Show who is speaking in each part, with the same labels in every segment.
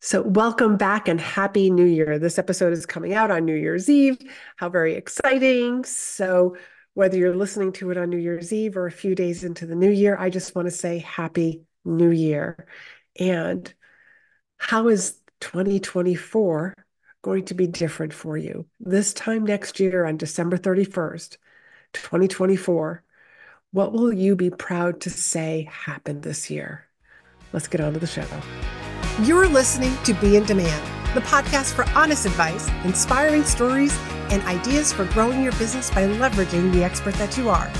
Speaker 1: So, welcome back and happy new year. This episode is coming out on New Year's Eve. How very exciting. So, whether you're listening to it on New Year's Eve or a few days into the new year, I just want to say happy new year. And how is 2024 going to be different for you? This time next year on December 31st, 2024, what will you be proud to say happened this year? Let's get on to the show.
Speaker 2: You're listening to Be in Demand, the podcast for honest advice, inspiring stories, and ideas for growing your business by leveraging the expert that you are.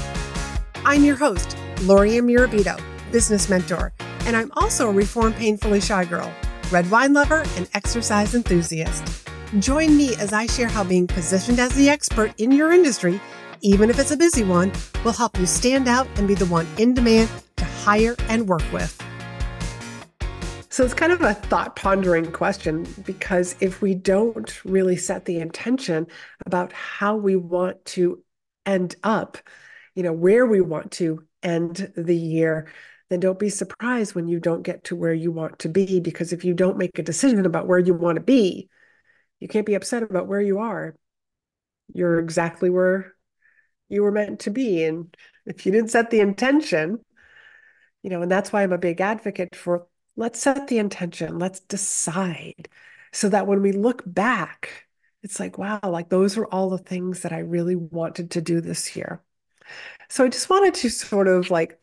Speaker 2: I'm your host, Laurie Murabito, business mentor, and I'm also a reformed painfully shy girl, red wine lover, and exercise enthusiast. Join me as I share how being positioned as the expert in your industry, even if it's a busy one, will help you stand out and be the one in demand to hire and work with.
Speaker 1: So it's kind of a thought pondering question because if we don't really set the intention about how we want to end up, you know, where we want to end the year, then don't be surprised when you don't get to where you want to be. Because if you don't make a decision about where you want to be, you can't be upset about where you are. You're exactly where you were meant to be. And if you didn't set the intention, you know, and that's why I'm a big advocate for let's set the intention, let's decide so that when we look back, it's like, wow, like those are all the things that I really wanted to do this year. So I just wanted to sort of like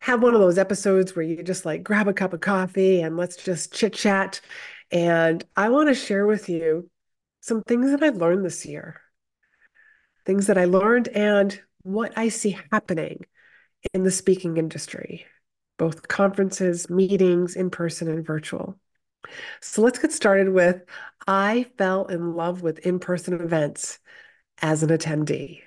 Speaker 1: have one of those episodes where you just like grab a cup of coffee and let's just chit chat. And I want to share with you some things that I learned this year, things that I learned and what I see happening in the speaking industry both conferences, meetings, in person, and virtual. So let's get started with I fell in love with in person events as an attendee.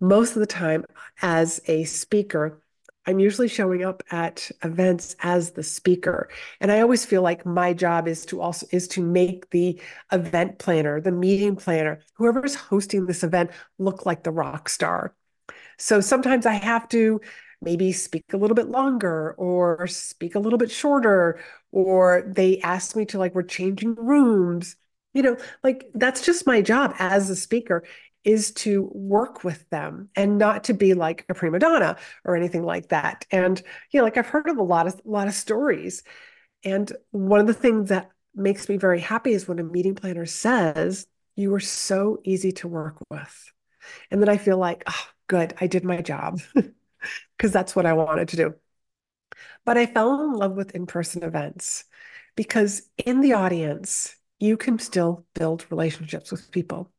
Speaker 1: Most of the time, as a speaker, I'm usually showing up at events as the speaker. And I always feel like my job is to also is to make the event planner, the meeting planner, whoever's hosting this event look like the rock star. So sometimes I have to maybe speak a little bit longer or speak a little bit shorter or they asked me to like we're changing rooms. You know like that's just my job as a speaker is to work with them and not to be like a prima donna or anything like that. And you know like i've heard of a lot of a lot of stories. And one of the things that makes me very happy is when a meeting planner says you were so easy to work with. And then i feel like oh good i did my job because that's what I wanted to do. But I fell in love with in person events because in the audience, you can still build relationships with people.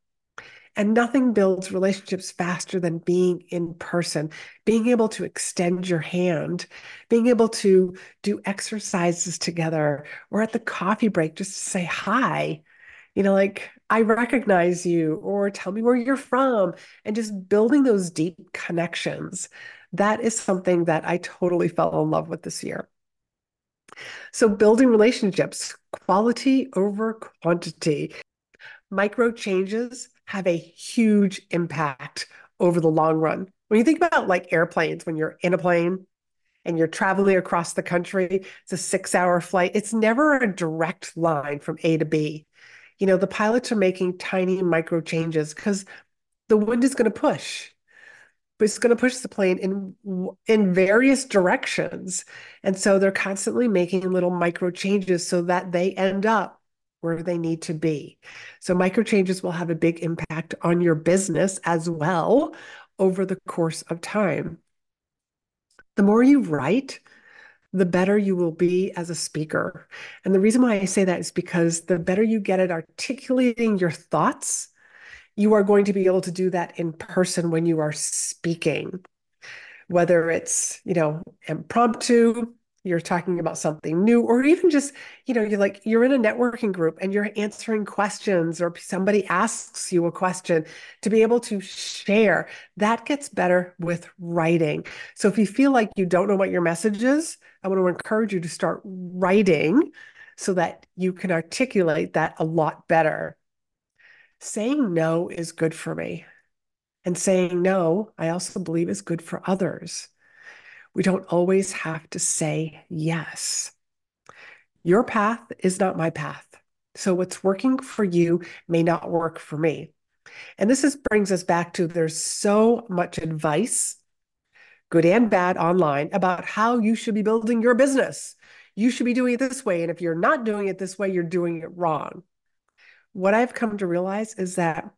Speaker 1: And nothing builds relationships faster than being in person, being able to extend your hand, being able to do exercises together or at the coffee break just to say hi. You know, like, I recognize you, or tell me where you're from, and just building those deep connections that is something that I totally fell in love with this year. So, building relationships, quality over quantity. Micro changes have a huge impact over the long run. When you think about like airplanes, when you're in a plane and you're traveling across the country, it's a six hour flight, it's never a direct line from A to B. You know, the pilots are making tiny micro changes because the wind is going to push it's going to push the plane in in various directions. And so they're constantly making little micro changes so that they end up where they need to be. So micro changes will have a big impact on your business as well over the course of time. The more you write the better you will be as a speaker. And the reason why i say that is because the better you get at articulating your thoughts you are going to be able to do that in person when you are speaking. Whether it's you know impromptu you're talking about something new or even just you know you're like you're in a networking group and you're answering questions or somebody asks you a question to be able to share that gets better with writing. So if you feel like you don't know what your message is i want to encourage you to start writing so that you can articulate that a lot better saying no is good for me. And saying no, I also believe is good for others. We don't always have to say yes. Your path is not my path. So what's working for you may not work for me. And this is, brings us back to there's so much advice, good and bad, online about how you should be building your business. You should be doing it this way. And if you're not doing it this way, you're doing it wrong. What I've come to realize is that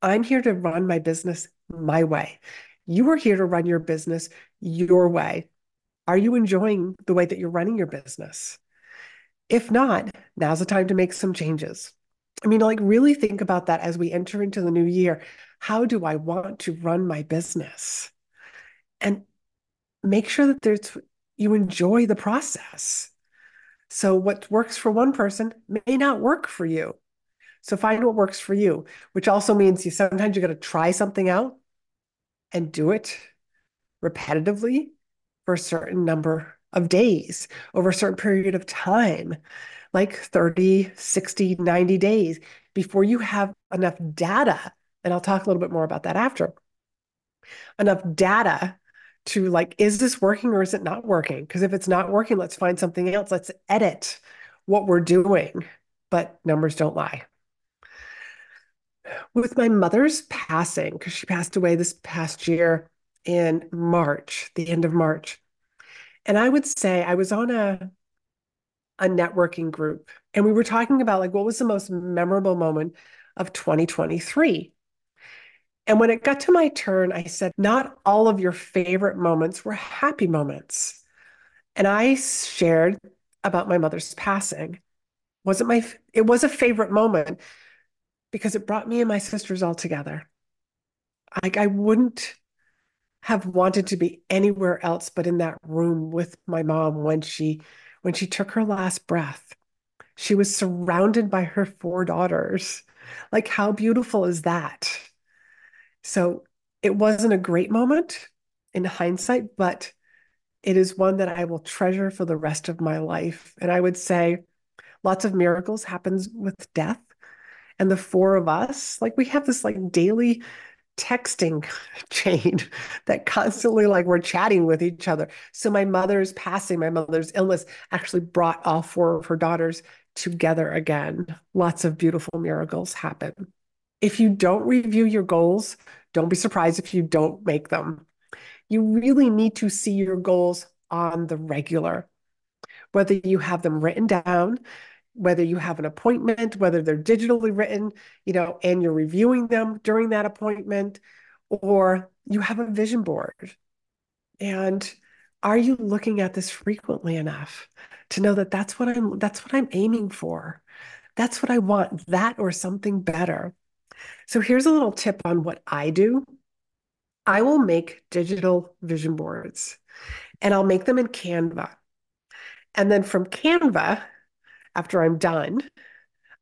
Speaker 1: I'm here to run my business my way. You are here to run your business your way. Are you enjoying the way that you're running your business? If not, now's the time to make some changes. I mean, like, really think about that as we enter into the new year. How do I want to run my business? And make sure that there's you enjoy the process. So what works for one person may not work for you. So find what works for you, which also means you sometimes you got to try something out and do it repetitively for a certain number of days over a certain period of time, like 30, 60, 90 days before you have enough data. And I'll talk a little bit more about that after. Enough data to like, is this working or is it not working? Because if it's not working, let's find something else. Let's edit what we're doing. But numbers don't lie. With my mother's passing, because she passed away this past year in March, the end of March. And I would say I was on a a networking group and we were talking about like what was the most memorable moment of 2023. And when it got to my turn, I said, not all of your favorite moments were happy moments. And I shared about my mother's passing. Wasn't my it was a favorite moment because it brought me and my sisters all together. Like I wouldn't have wanted to be anywhere else but in that room with my mom when she when she took her last breath. She was surrounded by her four daughters. Like how beautiful is that? So it wasn't a great moment in hindsight, but it is one that I will treasure for the rest of my life. And I would say lots of miracles happens with death. And the four of us, like we have this like daily texting chain that constantly like we're chatting with each other. So my mother's passing, my mother's illness actually brought all four of her daughters together again. Lots of beautiful miracles happen. If you don't review your goals, don't be surprised if you don't make them. You really need to see your goals on the regular, whether you have them written down, whether you have an appointment, whether they're digitally written, you know, and you're reviewing them during that appointment, or you have a vision board. And are you looking at this frequently enough to know that that's what I'm that's what I'm aiming for? That's what I want, that or something better. So here's a little tip on what I do. I will make digital vision boards and I'll make them in Canva. And then from Canva, after I'm done,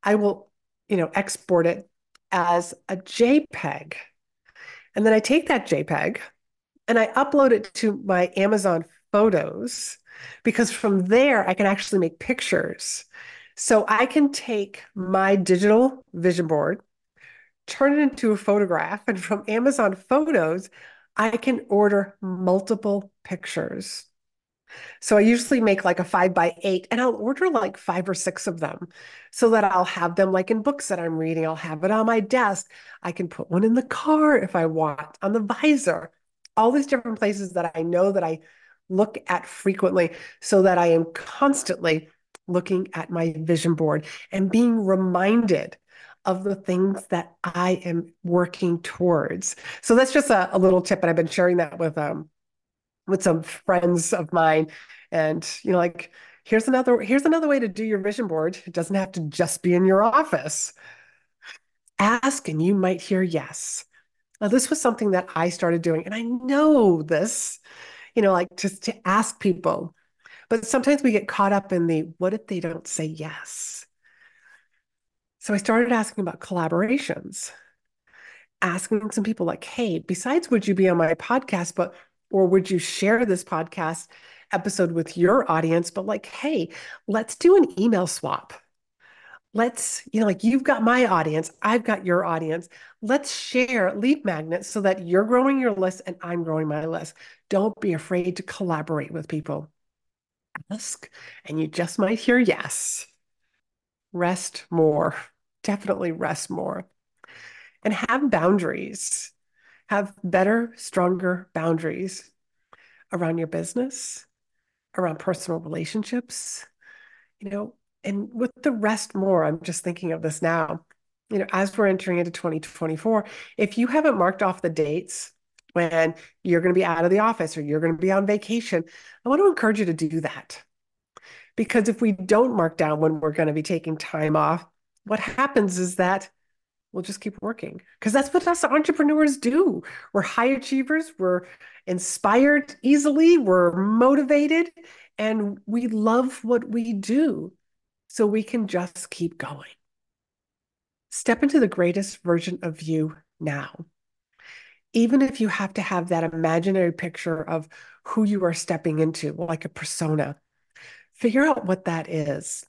Speaker 1: I will, you know, export it as a JPEG. And then I take that JPEG and I upload it to my Amazon photos because from there I can actually make pictures. So I can take my digital vision board, turn it into a photograph, and from Amazon photos, I can order multiple pictures. So I usually make like a five by eight and I'll order like five or six of them so that I'll have them like in books that I'm reading. I'll have it on my desk. I can put one in the car if I want, on the visor, all these different places that I know that I look at frequently so that I am constantly looking at my vision board and being reminded of the things that I am working towards. So that's just a, a little tip, and I've been sharing that with um, with some friends of mine. And you know like here's another here's another way to do your vision board. It doesn't have to just be in your office. Ask and you might hear yes. Now this was something that i started doing and i know this you know like just to ask people but sometimes we get caught up in the what if they don't say yes so i started asking about collaborations asking some people like hey besides would you be on my podcast but or would you share this podcast episode with your audience? But like, hey, let's do an email swap. Let's, you know, like you've got my audience, I've got your audience. Let's share lead magnets so that you're growing your list and I'm growing my list. Don't be afraid to collaborate with people. ask, and you just might hear yes. Rest more. Definitely rest more. And have boundaries. Have better, stronger boundaries around your business, around personal relationships, you know, and with the rest more, I'm just thinking of this now. You know, as we're entering into 2024, if you haven't marked off the dates when you're going to be out of the office or you're going to be on vacation, I want to encourage you to do that. Because if we don't mark down when we're going to be taking time off, what happens is that we'll just keep working because that's what us entrepreneurs do. We're high achievers, we're inspired easily, we're motivated, and we love what we do. So we can just keep going. Step into the greatest version of you now. Even if you have to have that imaginary picture of who you are stepping into, like a persona, figure out what that is.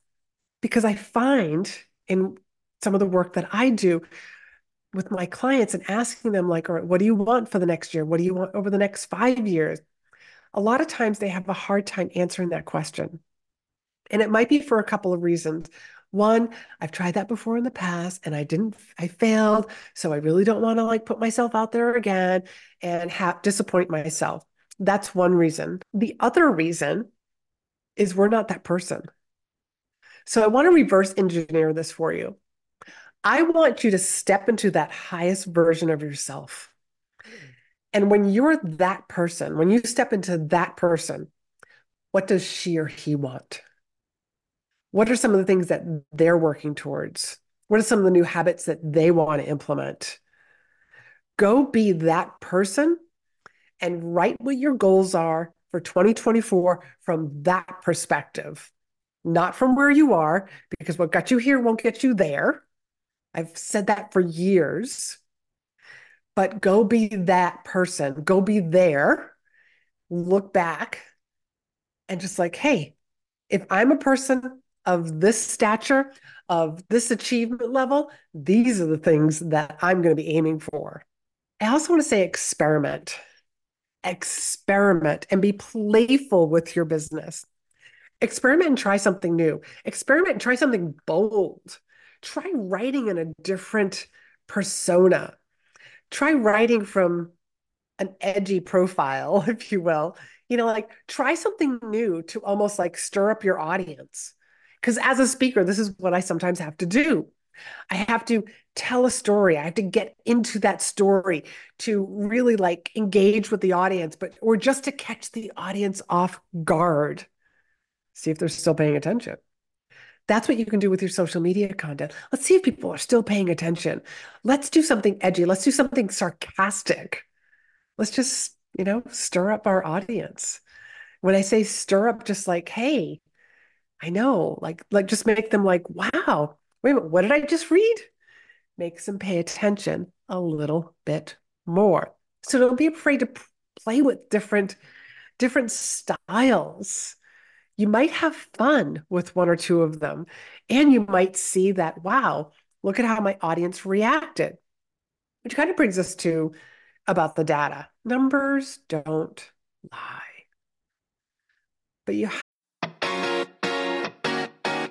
Speaker 1: Because I find in some of the work that I do with my clients and asking them, like, all right, what do you want for the next year? What do you want over the next five years? A lot of times they have a hard time answering that question. And it might be for a couple of reasons. One, I've tried that before in the past and I didn't, I failed. So I really don't want to like put myself out there again and have disappoint myself. That's one reason. The other reason is we're not that person. So I want to reverse engineer this for you. I want you to step into that highest version of yourself. And when you're that person, when you step into that person, what does she or he want? What are some of the things that they're working towards? What are some of the new habits that they want to implement? Go be that person and write what your goals are for 2024 from that perspective, not from where you are, because what got you here won't get you there. I've said that for years. But go be that person, go be there, look back, and just like, hey, if I'm a person of this stature, of this achievement level, these are the things that I'm going to be aiming for. I also want to say experiment. Experiment and be playful with your business. Experiment and try something new. Experiment and try something bold try writing in a different persona. Try writing from an edgy profile, if you will. You know, like try something new to almost like stir up your audience. Because as a speaker, this is what I sometimes have to do. I have to tell a story. I have to get into that story to really like engage with the audience, but or just to catch the audience off guard. See if they're still paying attention. That's what you can do with your social media content. Let's see if people are still paying attention. Let's do something edgy. Let's do something sarcastic. Let's just, you know, stir up our audience. When I say stir up, just like, hey, I know, like, like just make them like, wow, wait a minute, what did I just read? Makes them pay attention a little bit more. So don't be afraid to play with different different styles you might have fun with one or two of them. And you might see that, wow, look at how my audience reacted. Which kind of brings us to about the data. Numbers don't lie. But you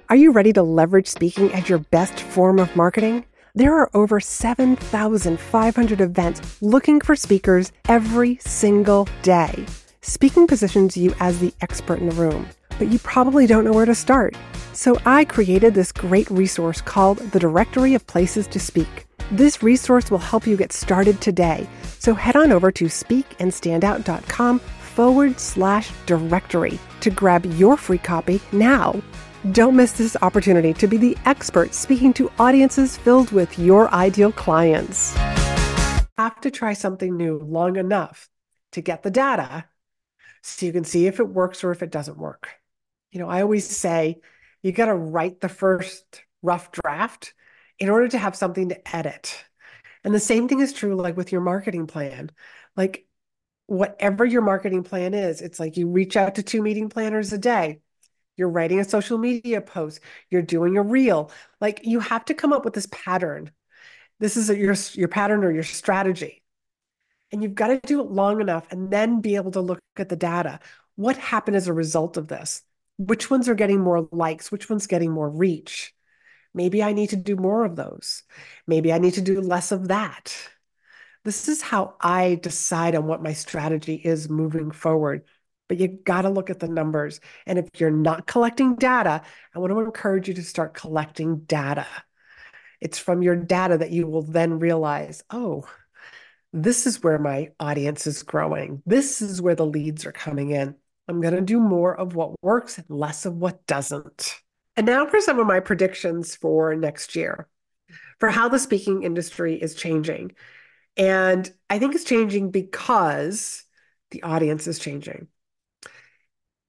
Speaker 2: Are you ready to leverage speaking as your best form of marketing? There are over 7,500 events looking for speakers every single day. Speaking positions you as the expert in the room but you probably don't know where to start. So I created this great resource called the Directory of Places to Speak. This resource will help you get started today. So head on over to speakandstandout.com forward slash directory to grab your free copy now. Don't miss this opportunity to be the expert speaking to audiences filled with your ideal clients.
Speaker 1: Have to try something new long enough to get the data so you can see if it works or if it doesn't work you know, I always say you got to write the first rough draft in order to have something to edit. And the same thing is true like with your marketing plan. Like whatever your marketing plan is, it's like you reach out to two meeting planners a day. You're writing a social media post, you're doing a reel. Like you have to come up with this pattern. This is a, your your pattern or your strategy. And you've got to do it long enough and then be able to look at the data. What happened as a result of this? Which ones are getting more likes, which one's getting more reach. Maybe I need to do more of those. Maybe I need to do less of that. This is how I decide on what my strategy is moving forward. But you got to look at the numbers. And if you're not collecting data, I want to encourage you to start collecting data. It's from your data that you will then realize, oh, this is where my audience is growing. This is where the leads are coming in. I'm going to do more of what works and less of what doesn't. And now for some of my predictions for next year for how the speaking industry is changing. And I think it's changing because the audience is changing.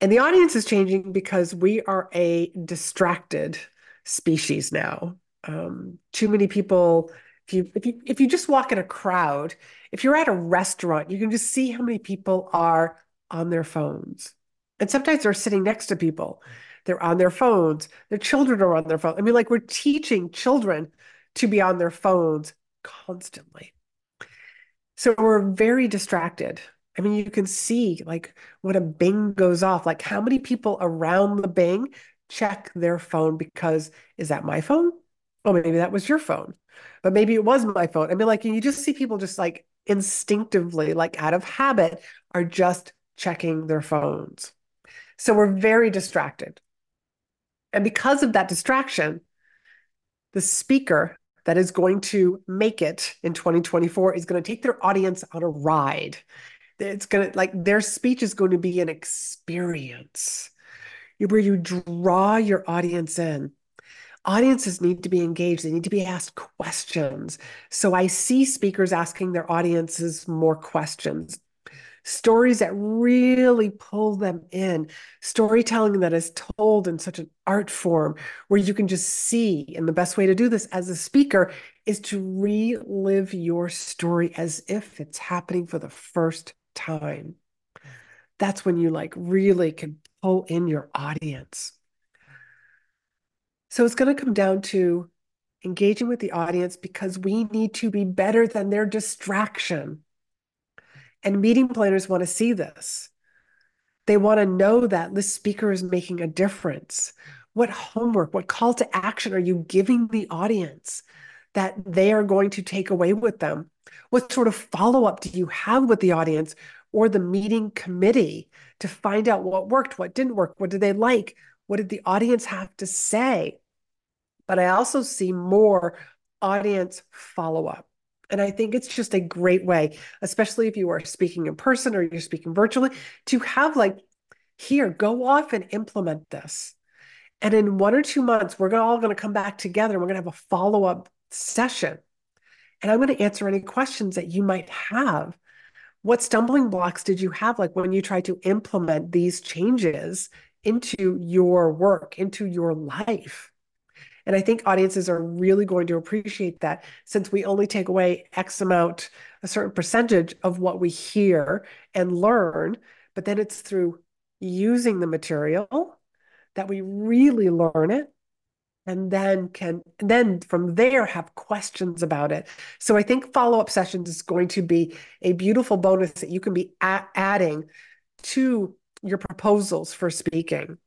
Speaker 1: And the audience is changing because we are a distracted species now. Um, too many people if you if you if you just walk in a crowd, if you're at a restaurant, you can just see how many people are on their phones. And sometimes they're sitting next to people. They're on their phones. Their children are on their phone. I mean, like we're teaching children to be on their phones constantly. So we're very distracted. I mean, you can see like when a bing goes off, like how many people around the bing check their phone because is that my phone? Oh, maybe that was your phone but maybe it was my phone. I mean, like you just see people just like instinctively, like out of habit, are just checking their phones. So we're very distracted. And because of that distraction, the speaker that is going to make it in 2024 is going to take their audience on a ride. It's going to, like, their speech is going to be an experience where you draw your audience in audiences need to be engaged. They need to be asked questions. So I see speakers asking their audiences more questions. Stories that really pull them in, storytelling that is told in such an art form where you can just see. And the best way to do this as a speaker is to relive your story as if it's happening for the first time. That's when you like really can pull in your audience. So it's going to come down to engaging with the audience because we need to be better than their distraction. And meeting planners want to see this. They want to know that this speaker is making a difference. What homework, what call to action are you giving the audience that they are going to take away with them? What sort of follow up do you have with the audience or the meeting committee to find out what worked, what didn't work, what did they like, what did the audience have to say? but I also see more audience follow up. And I think it's just a great way, especially if you are speaking in person or you're speaking virtually, to have like, here, go off and implement this. And in one or two months, we're all going to come back together and we're going to have a follow up session. And I'm going to answer any questions that you might have. What stumbling blocks did you have, like when you tried to implement these changes into your work, into your life? And I think audiences are really going to appreciate that since we only take away X amount, a certain percentage of what we hear and learn, but then it's through using the material that we really learn it and then can then from there have questions about it. So i think follow-up sessions is going to be a beautiful bonus that you can be adding to your proposals for speaking.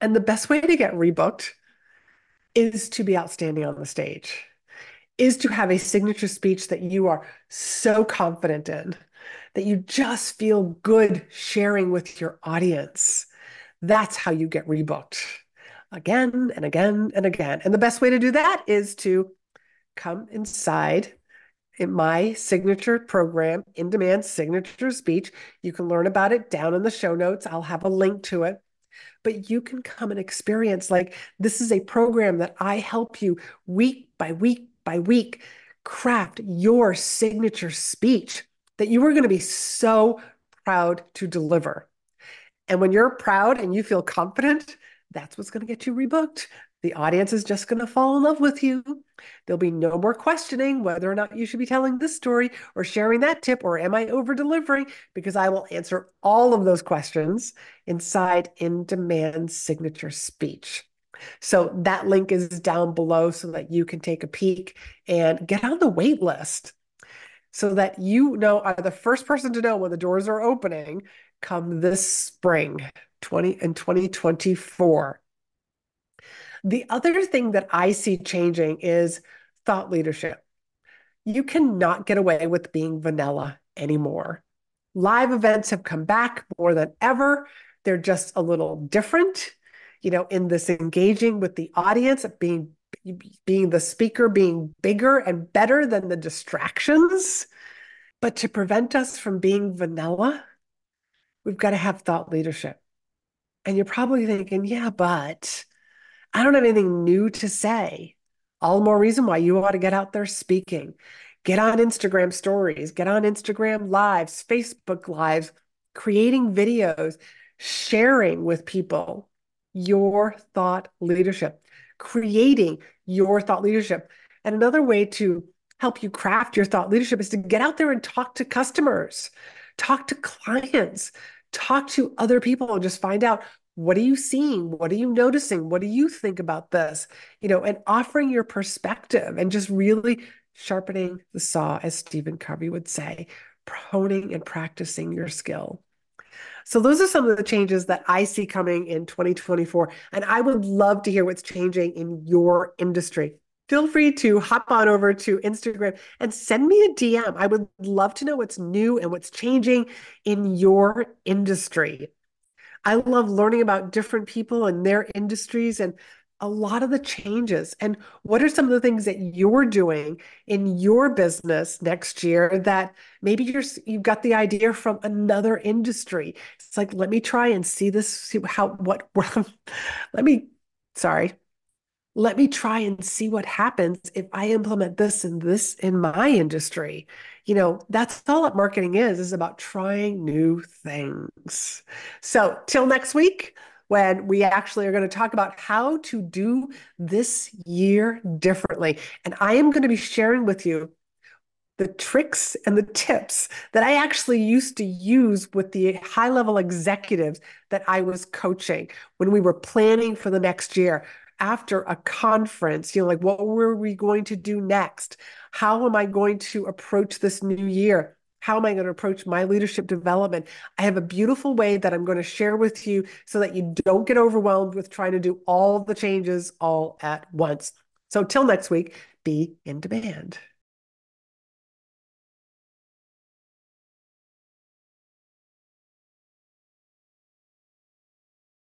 Speaker 1: And the best way to get rebooked is to be outstanding on the stage, is to have a signature speech that you are so confident in, that you just feel good sharing with your audience. That's how you get rebooked again and again and again. And the best way to do that is to come inside in my signature program, In Demand Signature Speech. You can learn about it down in the show notes. I'll have a link to it but you can come and experience like this is a program that I help you week by week by week craft your signature speech that you are going to be so proud to deliver. And when you're proud and you feel confident, that's what's going to get you rebooked. The audience is just going to fall in love with you. There'll be no more questioning whether or not you should be telling this story or sharing that tip or am I over delivering because I will answer all of those questions inside in demand signature speech. So that link is down below so that you can take a peek and get on the wait list so that you know are the first person to know when the doors are opening come this spring 20 and 2024. The other thing that I see changing is thought leadership. You cannot get away with being vanilla anymore. Live events have come back more than ever. They're just a little different, you know, in this engaging with the audience, being being the speaker being bigger and better than the distractions. But to prevent us from being vanilla, we've got to have thought leadership. And you're probably thinking, yeah, but I don't have anything new to say. All the more reason why you ought to get out there speaking. Get on Instagram stories, get on Instagram lives, Facebook lives, creating videos, sharing with people your thought leadership, creating your thought leadership. And another way to help you craft your thought leadership is to get out there and talk to customers, talk to clients, talk to other people and just find out what are you seeing? What are you noticing? What do you think about this? You know and offering your perspective and just really sharpening the saw as stephen covey would say honing and practicing your skill. So those are some of the changes that i see coming in 2024 and i would love to hear what's changing in your industry. Feel free to hop on over to Instagram and send me a DM. I would love to know what's new and what's changing in your industry. I love learning about different people and their industries and a lot of the changes. And what are some of the things that you're doing in your business next year that maybe you're you've got the idea from another industry? It's like, let me try and see this, see how what let me sorry, let me try and see what happens if I implement this and this in my industry. You know, that's all that marketing is, is about trying new things. So till next week, when we actually are going to talk about how to do this year differently. And I am going to be sharing with you the tricks and the tips that I actually used to use with the high level executives that I was coaching when we were planning for the next year after a conference, you know, like what were we going to do next? How am I going to approach this new year? How am I going to approach my leadership development? I have a beautiful way that I'm going to share with you so that you don't get overwhelmed with trying to do all the changes all at once. So, till next week, be in demand.